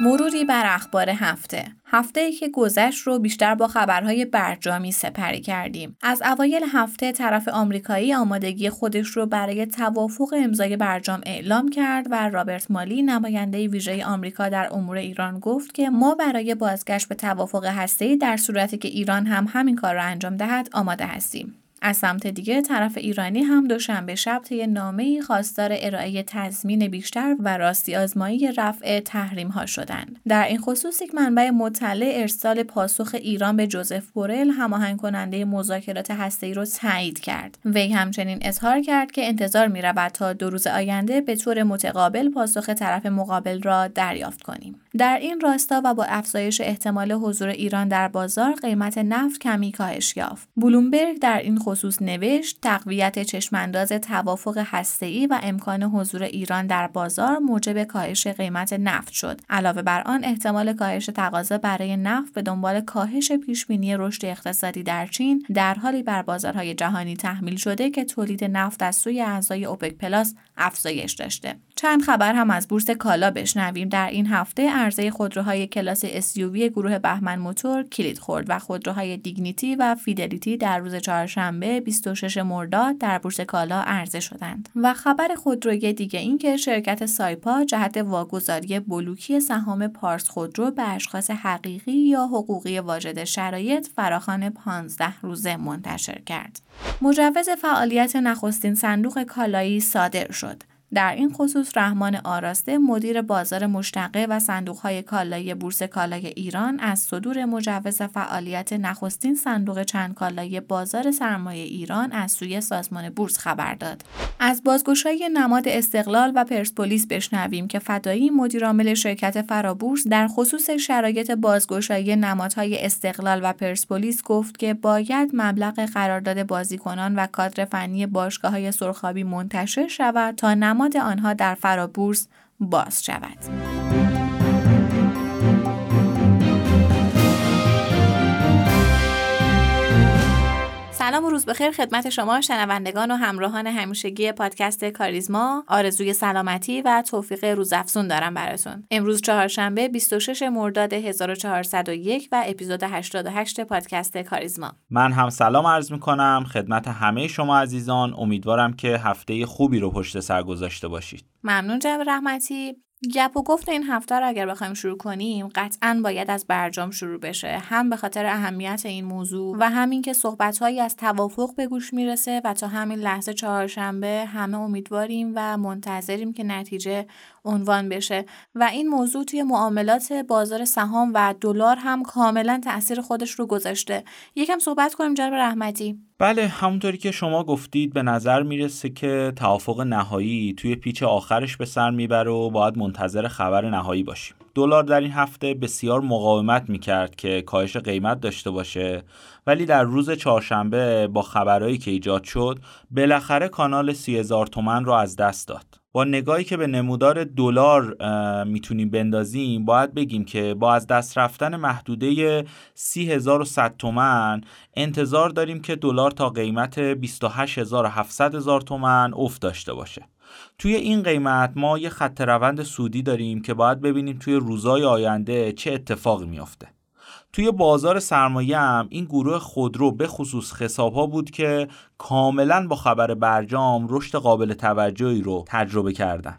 مروری بر اخبار هفته هفته ای که گذشت رو بیشتر با خبرهای برجامی سپری کردیم. از اوایل هفته طرف آمریکایی آمادگی خودش رو برای توافق امضای برجام اعلام کرد و رابرت مالی نماینده ویژه آمریکا در امور ایران گفت که ما برای بازگشت به توافق هسته‌ای در صورتی که ایران هم همین کار را انجام دهد آماده هستیم. از سمت دیگه طرف ایرانی هم دوشنبه شب طی نامه خواستار ارائه تضمین بیشتر و راستی آزمایی رفع تحریم ها شدند. در این خصوص یک منبع مطلع ارسال پاسخ ایران به جوزف بورل هماهنگ کننده مذاکرات هسته‌ای را تایید کرد. وی همچنین اظهار کرد که انتظار می رود تا دو روز آینده به طور متقابل پاسخ طرف مقابل را دریافت کنیم. در این راستا و با افزایش احتمال حضور ایران در بازار قیمت نفت کمی کاهش یافت. بلومبرگ در این خصوص نوشت تقویت چشمانداز توافق هسته‌ای و امکان حضور ایران در بازار موجب کاهش قیمت نفت شد. علاوه بر آن احتمال کاهش تقاضا برای نفت به دنبال کاهش پیشبینی رشد اقتصادی در چین در حالی بر بازارهای جهانی تحمیل شده که تولید نفت از سوی اعضای اوپک پلاس افزایش داشته. چند خبر هم از بورس کالا بشنویم. در این هفته عرضه خودروهای کلاس SUV گروه بهمن موتور کلید خورد و خودروهای دیگنیتی و فیدلیتی در روز چهارشنبه 26 مرداد در بورس کالا عرضه شدند و خبر خودروی دیگه این که شرکت سایپا جهت واگذاری بلوکی سهام پارس خودرو به اشخاص حقیقی یا حقوقی واجد شرایط فراخان 15 روزه منتشر کرد. مجوز فعالیت نخستین صندوق کالایی صادر شد. در این خصوص رحمان آراسته مدیر بازار مشتقه و صندوقهای کالایی بورس کالای ایران از صدور مجوز فعالیت نخستین صندوق چند کالایی بازار سرمایه ایران از سوی سازمان بورس خبر داد. از بازگشایی نماد استقلال و پرسپولیس بشنویم که فدایی مدیرعامل شرکت فرابورس در خصوص شرایط بازگشایی نمادهای استقلال و پرسپولیس گفت که باید مبلغ قرارداد بازیکنان و کادر فنی باشگاه های سرخابی منتشر شود تا نماد نماد آنها در فرابورس باز شود. سلام و روز بخیر خدمت شما شنوندگان و همراهان همیشگی پادکست کاریزما. آرزوی سلامتی و توفیق روزافزون دارم براتون. امروز چهارشنبه 26 مرداد 1401 و اپیزود 88 پادکست کاریزما. من هم سلام عرض می کنم خدمت همه شما عزیزان. امیدوارم که هفته خوبی رو پشت سر گذاشته باشید. ممنون جناب رحمتی. گپ و گفت این هفته رو اگر بخوایم شروع کنیم قطعا باید از برجام شروع بشه. هم به خاطر اهمیت این موضوع و همین که صحبتهایی از توافق به گوش می‌رسه و تا همین لحظه چهارشنبه همه امیدواریم و منتظریم که نتیجه عنوان بشه. و این موضوع توی معاملات بازار سهام و دلار هم کاملا تاثیر خودش رو گذاشته. یکم صحبت کنیم جناب رحمتی. بله همونطوری که شما گفتید به نظر می‌رسه که توافق نهایی توی پیچ آخرش به سر می‌بره و باید منتظر خبر نهایی باشیم. دلار در این هفته بسیار مقاومت می‌کرد که کاهش قیمت داشته باشه. ولی در روز چهارشنبه با خبرهایی که ایجاد شد بالاخره کانال سی هزار تومن رو از دست داد. با نگاهی که به نمودار دلار می‌تونیم بندازیم باید بگیم که با از دست رفتن محدوده 30100 تومن انتظار داریم که دلار تا قیمت 28700 هزار تومن افت داشته باشه. توی این قیمت ما یه خط روند سودی داریم که باید ببینیم توی روزهای آینده چه اتفاقی میافته. توی بازار سرمایه هم این گروه خودرو به خصوص حساب ها بود که کاملا با خبر برجام رشد قابل توجهی رو تجربه کردن.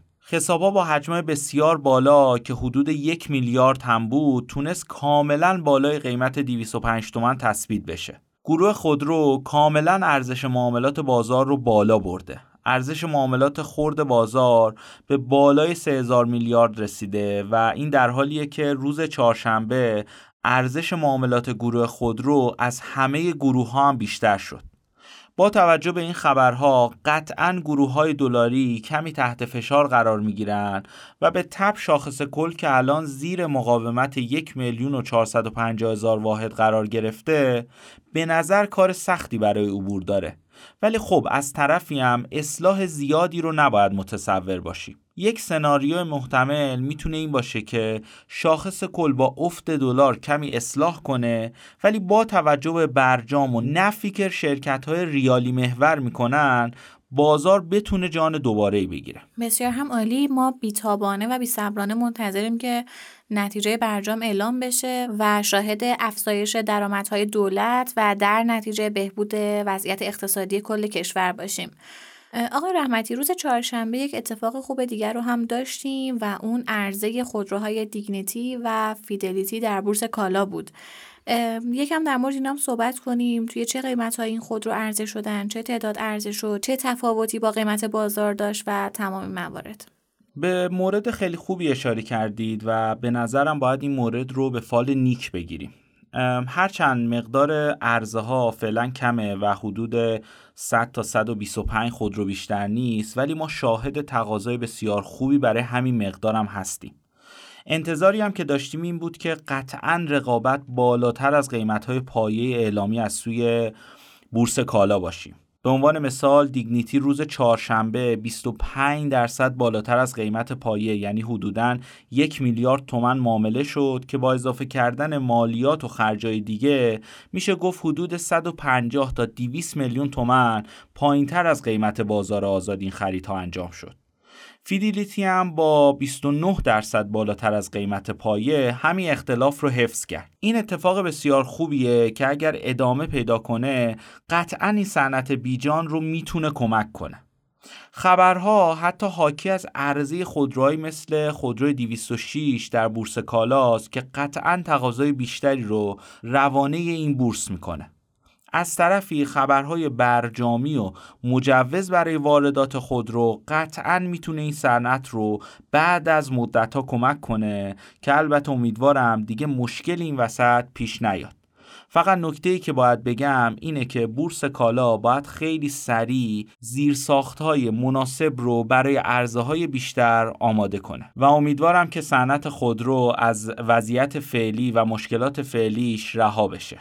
ها با حجم بسیار بالا که حدود یک میلیارد هم بود تونست کاملا بالای قیمت 205 تومن تثبیت بشه. گروه خودرو کاملا ارزش معاملات بازار رو بالا برده. ارزش معاملات خرد بازار به بالای 3000 میلیارد رسیده و این در حالیه که روز چهارشنبه ارزش معاملات گروه خودرو از همه گروه ها هم بیشتر شد. با توجه به این خبرها قطعا گروه های دلاری کمی تحت فشار قرار می گیرن و به تب شاخص کل که الان زیر مقاومت یک میلیون و هزار واحد قرار گرفته به نظر کار سختی برای عبور داره ولی خب از طرفی هم اصلاح زیادی رو نباید متصور باشیم. یک سناریو محتمل می‌تونه این باشه که شاخص کل با افت دلار کمی اصلاح کنه ولی با توجه به برجام و نفی که شرکت های ریالی محور می‌کنن بازار بتونه جان دوباره بگیره. بسیار هم عالی. ما بیتابانه و بیصبرانه منتظریم که نتیجه برجام اعلام بشه و شاهد افزایش درآمدهای دولت و در نتیجه بهبود وضعیت اقتصادی کل کشور باشیم. آقای رحمتی روز چهارشنبه یک اتفاق خوب دیگر رو هم داشتیم و اون عرضه خودروهای دیگنیتی و فیدلیتی در بورس کالا بود. یکم در مورد اینام صحبت کنیم. توی چه قیمت های این خودرو عرضه شدن چه تعداد عرضه شد چه تفاوتی با قیمت بازار داشت و تمام موارد. به مورد خیلی خوبی اشاره کردید و به نظرم باید این مورد رو به فال نیک بگیریم. هرچند مقدار ارزه ها فعلا کمه و حدود 100 تا 125 خودرو بیشتر نیست ولی ما شاهد تقاضای بسیار خوبی برای همین مقدارم هستیم. انتظاری هم که داشتیم این بود که قطعا رقابت بالاتر از قیمت های پایه اعلامی از سوی بورس کالا باشیم به عنوان مثال دیگنیتی روز چهارشنبه 25 درصد بالاتر از قیمت پایه یعنی حدوداً یک میلیارد تومن معامله شد که با اضافه کردن مالیات و خرجای دیگه میشه گفت حدود 150 تا 200 میلیون تومن پایین تر از قیمت بازار آزاد این خریدها انجام شد. فیدیلیتی هم با 29 درصد بالاتر از قیمت پایه همین اختلاف رو حفظ کرد. این اتفاق بسیار خوبیه که اگر ادامه پیدا کنه قطعا این صنعت بیجان رو می‌تونه کمک کنه. خبرها حتی حاکی از عرضه خودروهایی مثل خودروی 206 در بورس کالاست که قطعا تقاضای بیشتری رو روانه این بورس می‌کنه. از طرفی خبرهای برجامی و مجوز برای واردات خودرو قطعا می‌تونه این صنعت رو بعد از مدت ها کمک کنه که البته امیدوارم دیگه مشکل این وسط پیش نیاد. فقط نکته ای که باید بگم اینه که بورس کالا باید خیلی سریع زیرساخت های مناسب رو برای عرضه های بیشتر آماده کنه و امیدوارم که صنعت خودرو از وضعیت فعلی و مشکلات فعلیش رها بشه.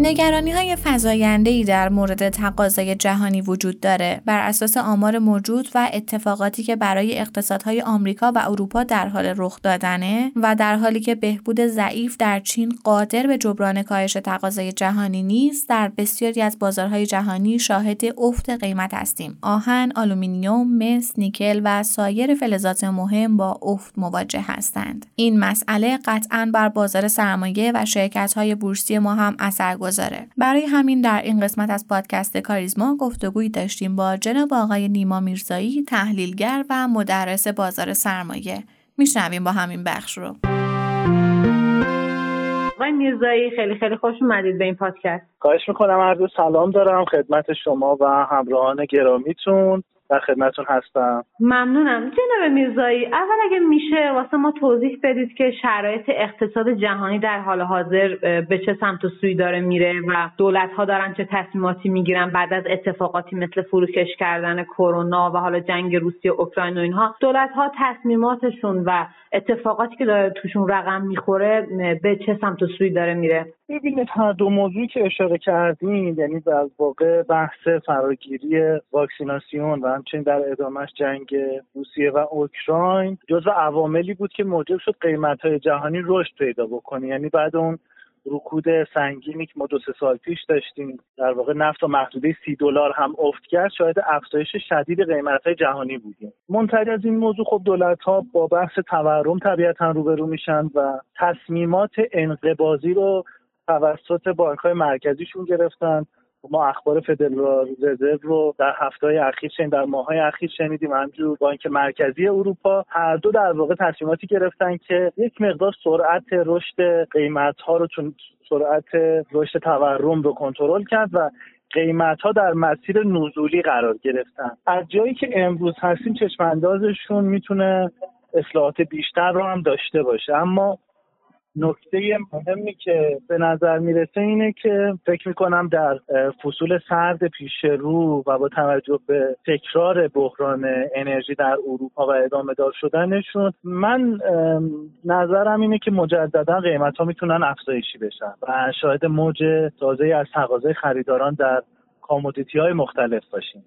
نگرانی های فزاینده ای در مورد تقاضای جهانی وجود داره. بر اساس آمار موجود و اتفاقاتی که برای اقتصادهای آمریکا و اروپا در حال رخ دادنه و در حالی که بهبود ضعیف در چین قادر به جبران کاهش تقاضای جهانی نیست در بسیاری از بازارهای جهانی شاهد افت قیمت هستیم. آهن آلومینیوم مس نیکل و سایر فلزات مهم با افت مواجه هستند. این مسئله قطعا بر بازار سرمایه و شرکت های بورسی ما هم اثر برای همین در این قسمت از پادکست کاریزما گفتگویی داشتیم با جناب آقای نیما میرزایی تحلیلگر و مدرس بازار سرمایه. میشنویم با همین بخش رو. آقای میرزایی خیلی خیلی خوش اومدید به این پادکست. خواهش می‌کنم عرض سلام دارم خدمت شما و همراهان گرامیتون. در خدمتون هستم. ممنونم. جناب میرزایی اول اگه میشه واسه ما توضیح بدید که شرایط اقتصاد جهانی در حال حاضر به چه سمت و سوی داره میره و دولت ها دارن چه تصمیماتی می‌گیرن بعد از اتفاقاتی مثل فروکش کردن کرونا و حالا جنگ روسیه اوکراین و اینها دولت ها تصمیماتشون و اتفاقاتی که داره توشون رقم می‌خوره به چه سمت و سوی داره میره؟ ببینید هر دو موضوعی که اشاره کردیم یعنی در واقع بحث فراگیری واکسیناسیون و همچنین در ادامهش جنگ روسیه و اوکراین جزو عواملی بود که موجب شد قیمت های جهانی رشد پیدا بکنه. یعنی بعد اون رکود سنگینی که ما دو سه سال پیش داشتیم در واقع نفت و محدوده سی دلار هم افت کرد شاید افزایش شدید قیمت های جهانی بودیم. منتج از این موضوع خب دولت ها با بحث تورم طبیعتا روبرو میشن و تصمیمات انقباضی رو توسط بانک های مرکزیشون گرفتن. ما اخبار فدرال رزرو رو در هفته های اخیر شنید در ماه های اخیر شنیدیم. همجور بانک مرکزی اروپا. هر دو در واقع تصمیماتی گرفتن که یک مقدار سرعت رشد قیمت ها رو چون سرعت رشد تورم رو کنترل کرد و قیمت ها در مسیر نزولی قرار گرفتن. از جایی که امروز هستیم چشم اندازشون می‌تونه اصلاحات بیشتر رو هم داشته باشه. اما نکته مهمی که به نظر می‌رسه اینه که فکر می‌کنم در فصول سرد پیش رو و با توجه به تکرار بحران انرژی در اروپا و ادامه دار شدنشون من نظرم اینه که مجددا قیمت ها می‌تونن افزایشی بشن و شاهد موج تازه از تقاضای خریداران در کامودیتی های مختلف باشیم.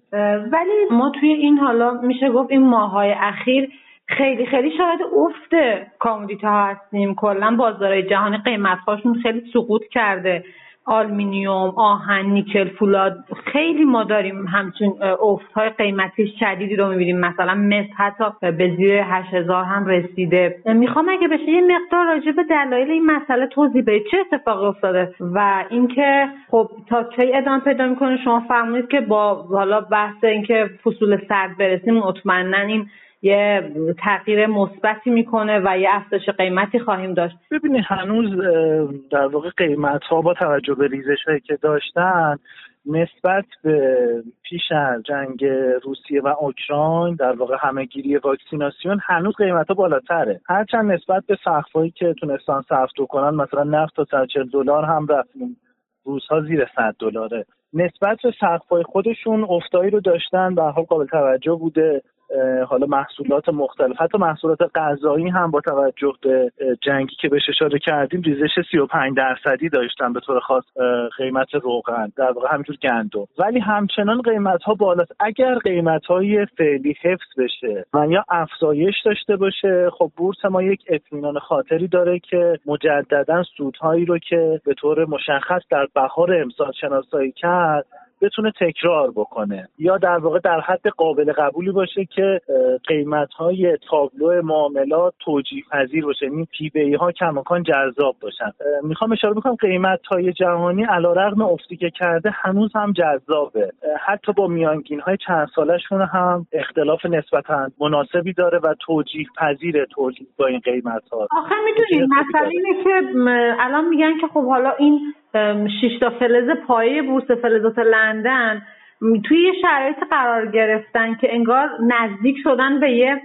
ولی ما توی این حالا میشه گفت این ماهای اخیر خیلی خیلی شاهد افت commodity ها هستیم. کلا بازارهای جهانی قیمت هاشون خیلی سقوط کرده. آلمینیوم آهن نیکل فولاد. خیلی ما داریم همچون افت های قیمتی شدیدی رو می‌بینیم. مثلا مس حتی به زیر 8000 هم رسیده. می‌خوام اگه بشه یه مقدار راجع به دلایل این مسئله توضیح بدید. چه اتفاقی افتاده؟ و اینکه خب تا کی ادامه پیدا می‌کنه؟ شما فرمودید که با حالا بحث اینکه فصول سرد برسیم مطمئنا این یه تغییر مثبتی می‌کنه و یه افزایش قیمتی خواهیم داشت. ببینید هنوز در واقع قیمت ها با توجه به ریزش هایی که داشتن نسبت به پیش از جنگ روسیه و اوکراین در واقع همهگیری واکسیناسیون هنوز قیمت ها بالاتره. هرچند نسبت به سقفایی که تونستان صرف کنن مثلا نفت تا 140 دلار هم رفتیم. روزها زیر 100 دلاره. نسبت به سقفای خودشون افتایی رو داشتن به حال قابل توجه بوده. حالا محصولات مختلف. حتی محصولات غذایی هم با توجه به جنگی که بهش اشاره کردیم ریزش 35 درصدی داشتن به طور خاص قیمت روغن در واقع همینجور گندم. ولی همچنان قیمت ها بالاست. اگر قیمت های فعلی حفظ بشه و یا افزایش داشته باشه خب بورس ما یک اطمینان خاطری داره که مجددا سودهایی رو که به طور مشخص در بهار امسال شناسایی کرد بتونه تکرار بکنه یا در واقع در حد قابل قبولی باشه که قیمت های تابلو معاملات توجیه پذیر باشه این پی بی ها کماکان جذاب باشن. می‌خوام اشاره بکنم قیمت های جهانی علیرغم افتی که کرده هنوز هم جذابه. حتی با میانگین های چند سالشون هم اختلاف نسبتا مناسبی داره و توجیه پذیر تولید با این قیمت ها آخه می‌دونید مسئله اینه که الان میگن که خب حالا این شش تا فلز پایه بورس فلزات لندن توی یه شرایط قرار گرفتن که انگار نزدیک شدن به یه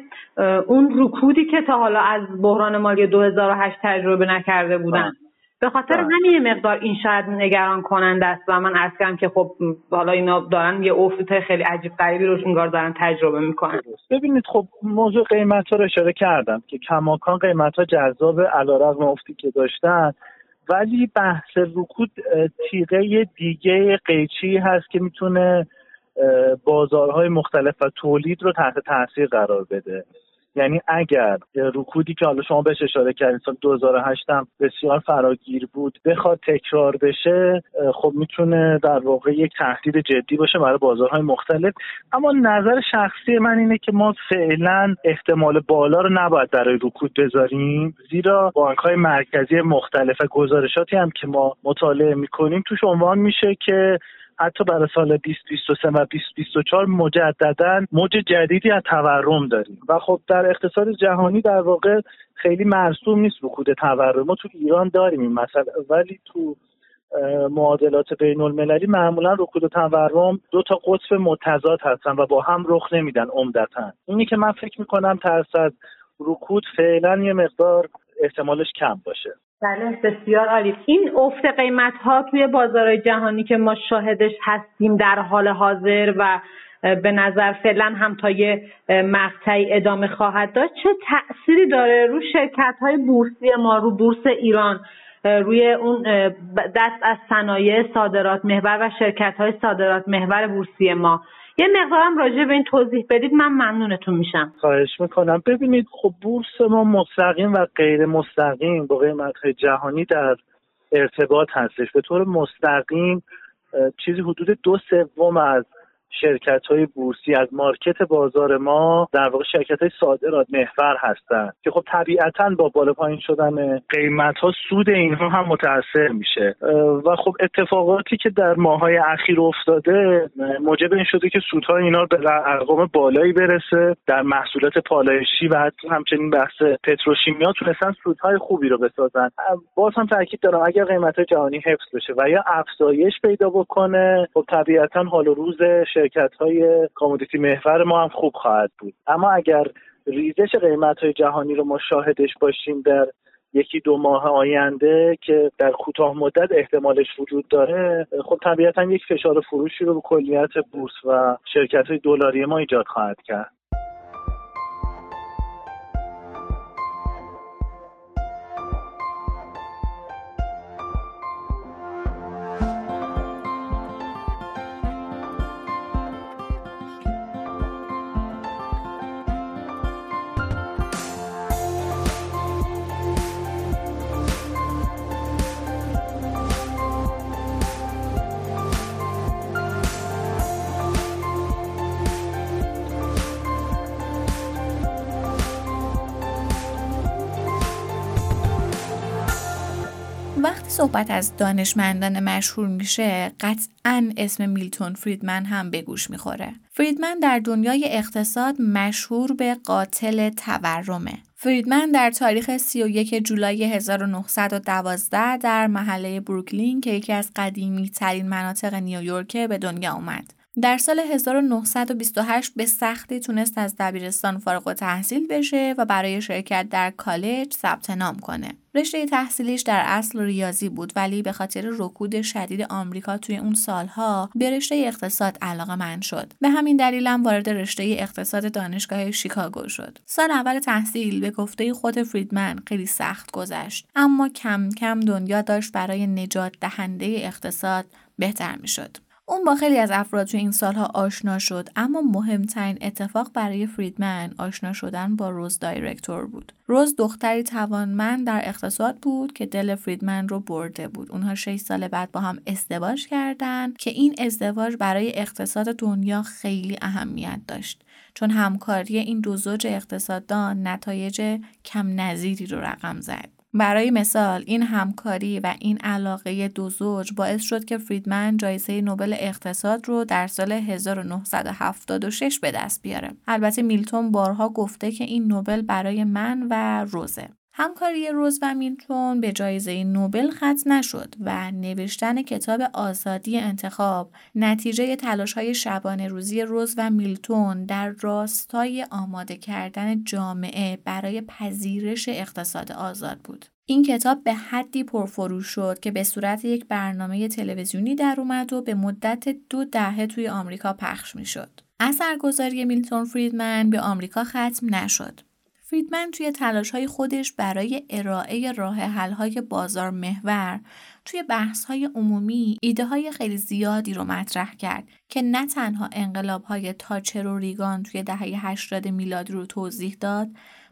اون رکودی که تا حالا از بحران مالی 2008 تجربه نکرده بودن. به خاطر. همین یه مقدار این شاید نگران کننده است و من عرض کردم که خب حالا اینا دارن یه افت خیلی عجیب غریبی رو انگار دارن تجربه می‌کنن ببینید خب موضوع قیمت ها رو اشاره کردم که کماکان قیمت ها جذاب علیرغم افتی که داشتن ولی بحث رکود تیغه دیگه قیچی هست که می‌تونه بازارهای مختلف و تولید رو تحت تاثیر قرار بده. یعنی اگر رکودی که حالا شما بهش اشاره کردین سال 2008 هم بسیار فراگیر بود بخواد تکرار بشه خب می‌تونه در واقع یک تهدید جدی باشه برای بازارهای مختلف. اما نظر شخصی من اینه که ما فعلا احتمال بالا رو نباید برای رکود بذاریم. زیرا بانک های مرکزی مختلف گزارشاتی هم که ما مطالعه می‌کنیم توش عنوان میشه که حتی برای سال 2023 و 2024 مجددا موج جدیدی از تورم داریم. و خب در اقتصاد جهانی در واقع خیلی مرسوم نیست رکود تورم. ما تو ایران داریم این مسئله. ولی تو معادلات بین المللی معمولا رکود و تورم دو تا قطب متضاد هستن و با هم رخ نمیدن عمدتا. اینی که من فکر می‌کنم ترس از رکود فعلا یه مقدار احتمالش کم باشه. بله بسیار عالی. این افت قیمت ها توی بازارهای جهانی که ما شاهدش هستیم در حال حاضر و به نظر فعلا هم تا یه مقطعی ادامه خواهد داشت چه تأثیری داره رو شرکت های بورسی ما رو بورس ایران روی اون دست از صنایع صادرات محور و شرکت های صادرات محور بورسی ما؟ یه مقدارم راجع به این توضیح بدید من ممنونتون میشم. خواهش می‌کنم. ببینید خب بورس ما مستقیم و غیر مستقیم با قیمت جهانی در ارتباط هستش. به طور مستقیم چیزی حدود دو سوم از شرکت های بورسی از مارکت بازار ما در واقع شرکت های صادرات محور هستند که خب طبیعتا با بالا پایین شدن قیمت ها سود اینها هم متاثر میشه. و خب اتفاقاتی که در ماهای اخیر افتاده موجب این شده که سودها اینا به ارقام بالایی برسه در محصولات پالایشی و همچنین بحث پتروشیمیا تونستن سودهای خوبی رو بسازن. باز هم تاکید دارم اگر قیمت جهانی حفظ بشه و یا افزایش پیدا بکنه خب طبیعتا حال و روز شرکت های کامودیتی محور ما هم خوب خواهد بود. اما اگر ریزش قیمت های جهانی رو ما شاهدش باشیم در یکی دو ماه آینده که در کوتاه مدت احتمالش وجود داره خب طبیعتا یک فشار فروشی رو به کلیت بورس و شرکت های دلاری ما ایجاد خواهد کرد. صحبت از دانشمندان مشهور میشه قطعا اسم میلتون فریدمن هم به گوش می‌خوره فریدمن در دنیای اقتصاد مشهور به قاتل تورمه فریدمن در تاریخ 31 جولای 1912 در محله بروکلین که یکی از قدیمی ترین مناطق نیویورک به دنیا اومد. در سال 1928 به سختی تونست از دبیرستان فارغ و تحصیل بشه و برای شرکت در کالج ثبت نام کنه. رشته تحصیلیش در اصل ریاضی بود ولی به خاطر رکود شدید آمریکا توی اون سالها به رشته اقتصاد علاقه من شد. به همین دلیلم وارد رشته اقتصاد دانشگاه شیکاگو شد. سال اول تحصیل به گفته خود فریدمن خیلی سخت گذشت اما کم کم دنیا داشت برای نجات دهنده اقتصاد بهتر می شد. اون با خیلی از افراد تو این سالها آشنا شد اما مهمترین اتفاق برای فریدمن آشنا شدن با روز دایرکتور بود. روز دختری توانمند در اقتصاد بود که دل فریدمن رو برده بود. اونها 6 سال بعد با هم ازدواج کردند که این ازدواج برای اقتصاد دنیا خیلی اهمیت داشت. چون همکاری این دو زوج اقتصاددان نتایج کم نظیری رو رقم زد. برای مثال این همکاری و این علاقه دو زوج باعث شد که فریدمن جایزه نوبل اقتصاد رو در سال 1976 به دست بیاره. البته میلتون بارها گفته که این نوبل برای من و روزه. همکاری روز و میلتون به جایزه نوبل ختم نشد و نوشتن کتاب آزادی انتخاب نتیجه تلاش های شبانه روزی روز و میلتون در راستای آماده کردن جامعه برای پذیرش اقتصاد آزاد بود. این کتاب به حدی پرفروش شد که به صورت یک برنامه تلویزیونی در اومد و به مدت دو دهه توی آمریکا پخش می شد. اثرگذاری میلتون فریدمن به آمریکا ختم نشد. فریدمن توی تلاش های خودش برای ارائه راه حل های بازار محور توی بحث های عمومی ایده های خیلی زیادی رو مطرح کرد که نه تنها انقلاب های تاچر و ریگان توی دهه 80 میلادی رو توضیح داد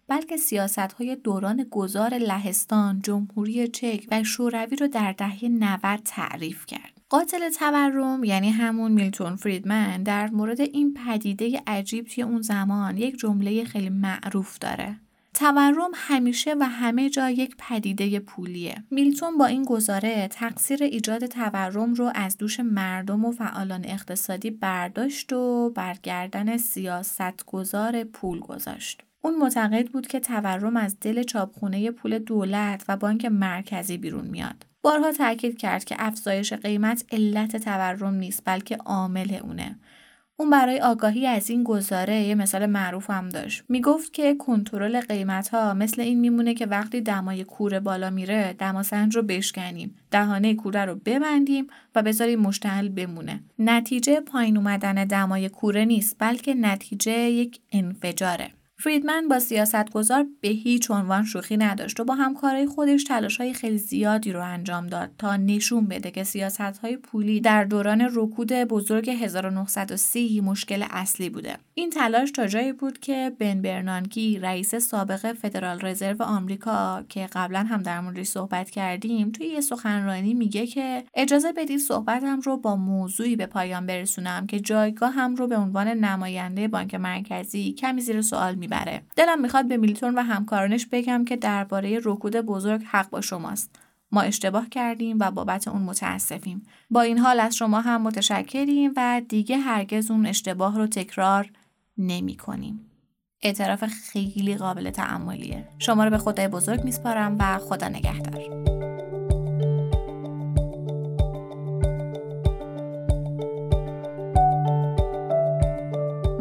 بلکه سیاست های دوران گذار لهستان، جمهوری چک و شوروی رو در دهه 90 تعریف کرد. قاتل تورم یعنی همون میلتون فریدمن در مورد این پدیده عجیب توی اون زمان یک جمله خیلی معروف داره. تورم همیشه و همه جا یک پدیده پولیه. میلتون با این گزاره تقصیر ایجاد تورم رو از دوش مردم و فعالان اقتصادی برداشت و برگردن سیاستگزار پول گذاشت. اون معتقد بود که تورم از دل چاپخونه پول دولت و بانک مرکزی بیرون میاد. بارها تاکید کرد که افزایش قیمت علت تورم نیست بلکه عامل اونه. اون برای آگاهی از این گزاره یه مثال معروف هم داشت. می‌گفت که کنترل قیمت ها مثل این میمونه که وقتی دمای کوره بالا میره دماسنج رو بشکنیم، دهانه کوره رو ببندیم و بذاریم مشتعل بمونه. نتیجه پایین اومدن دمای کوره نیست بلکه نتیجه یک انفجاره. فریدمن با سیاستگزار به هیچ عنوان شوخی نداشت و با همکارای خودش تلاش های خیلی زیادی رو انجام داد تا نشون بده که سیاست های پولی در دوران رکود بزرگ 1930 مشکل اصلی بوده. این تلاش تا جایی بود که بن برنانکی رئیس سابق فدرال رزرو آمریکا که قبلا هم در موردش صحبت کردیم توی یه سخنرانی میگه که اجازه بدید صحبتم رو با موضوعی به پایان برسونم که جایگاه هم رو به عنوان نماینده بانک مرکزی کمی زیر سوال می‌بره. دلم می‌خواد به میلتون و همکارانش بگم که درباره رکود بزرگ حق با شماست. ما اشتباه کردیم و بابت اون متاسفیم. با این حال از شما هم متشکریم و دیگه هرگز اون اشتباه رو تکرار نمی کنیم. اعتراف خیلی قابل تعملیه. شما رو به خدای بزرگ میسپارم و خدا نگهدار.